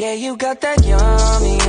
Yeah, you got that yummy,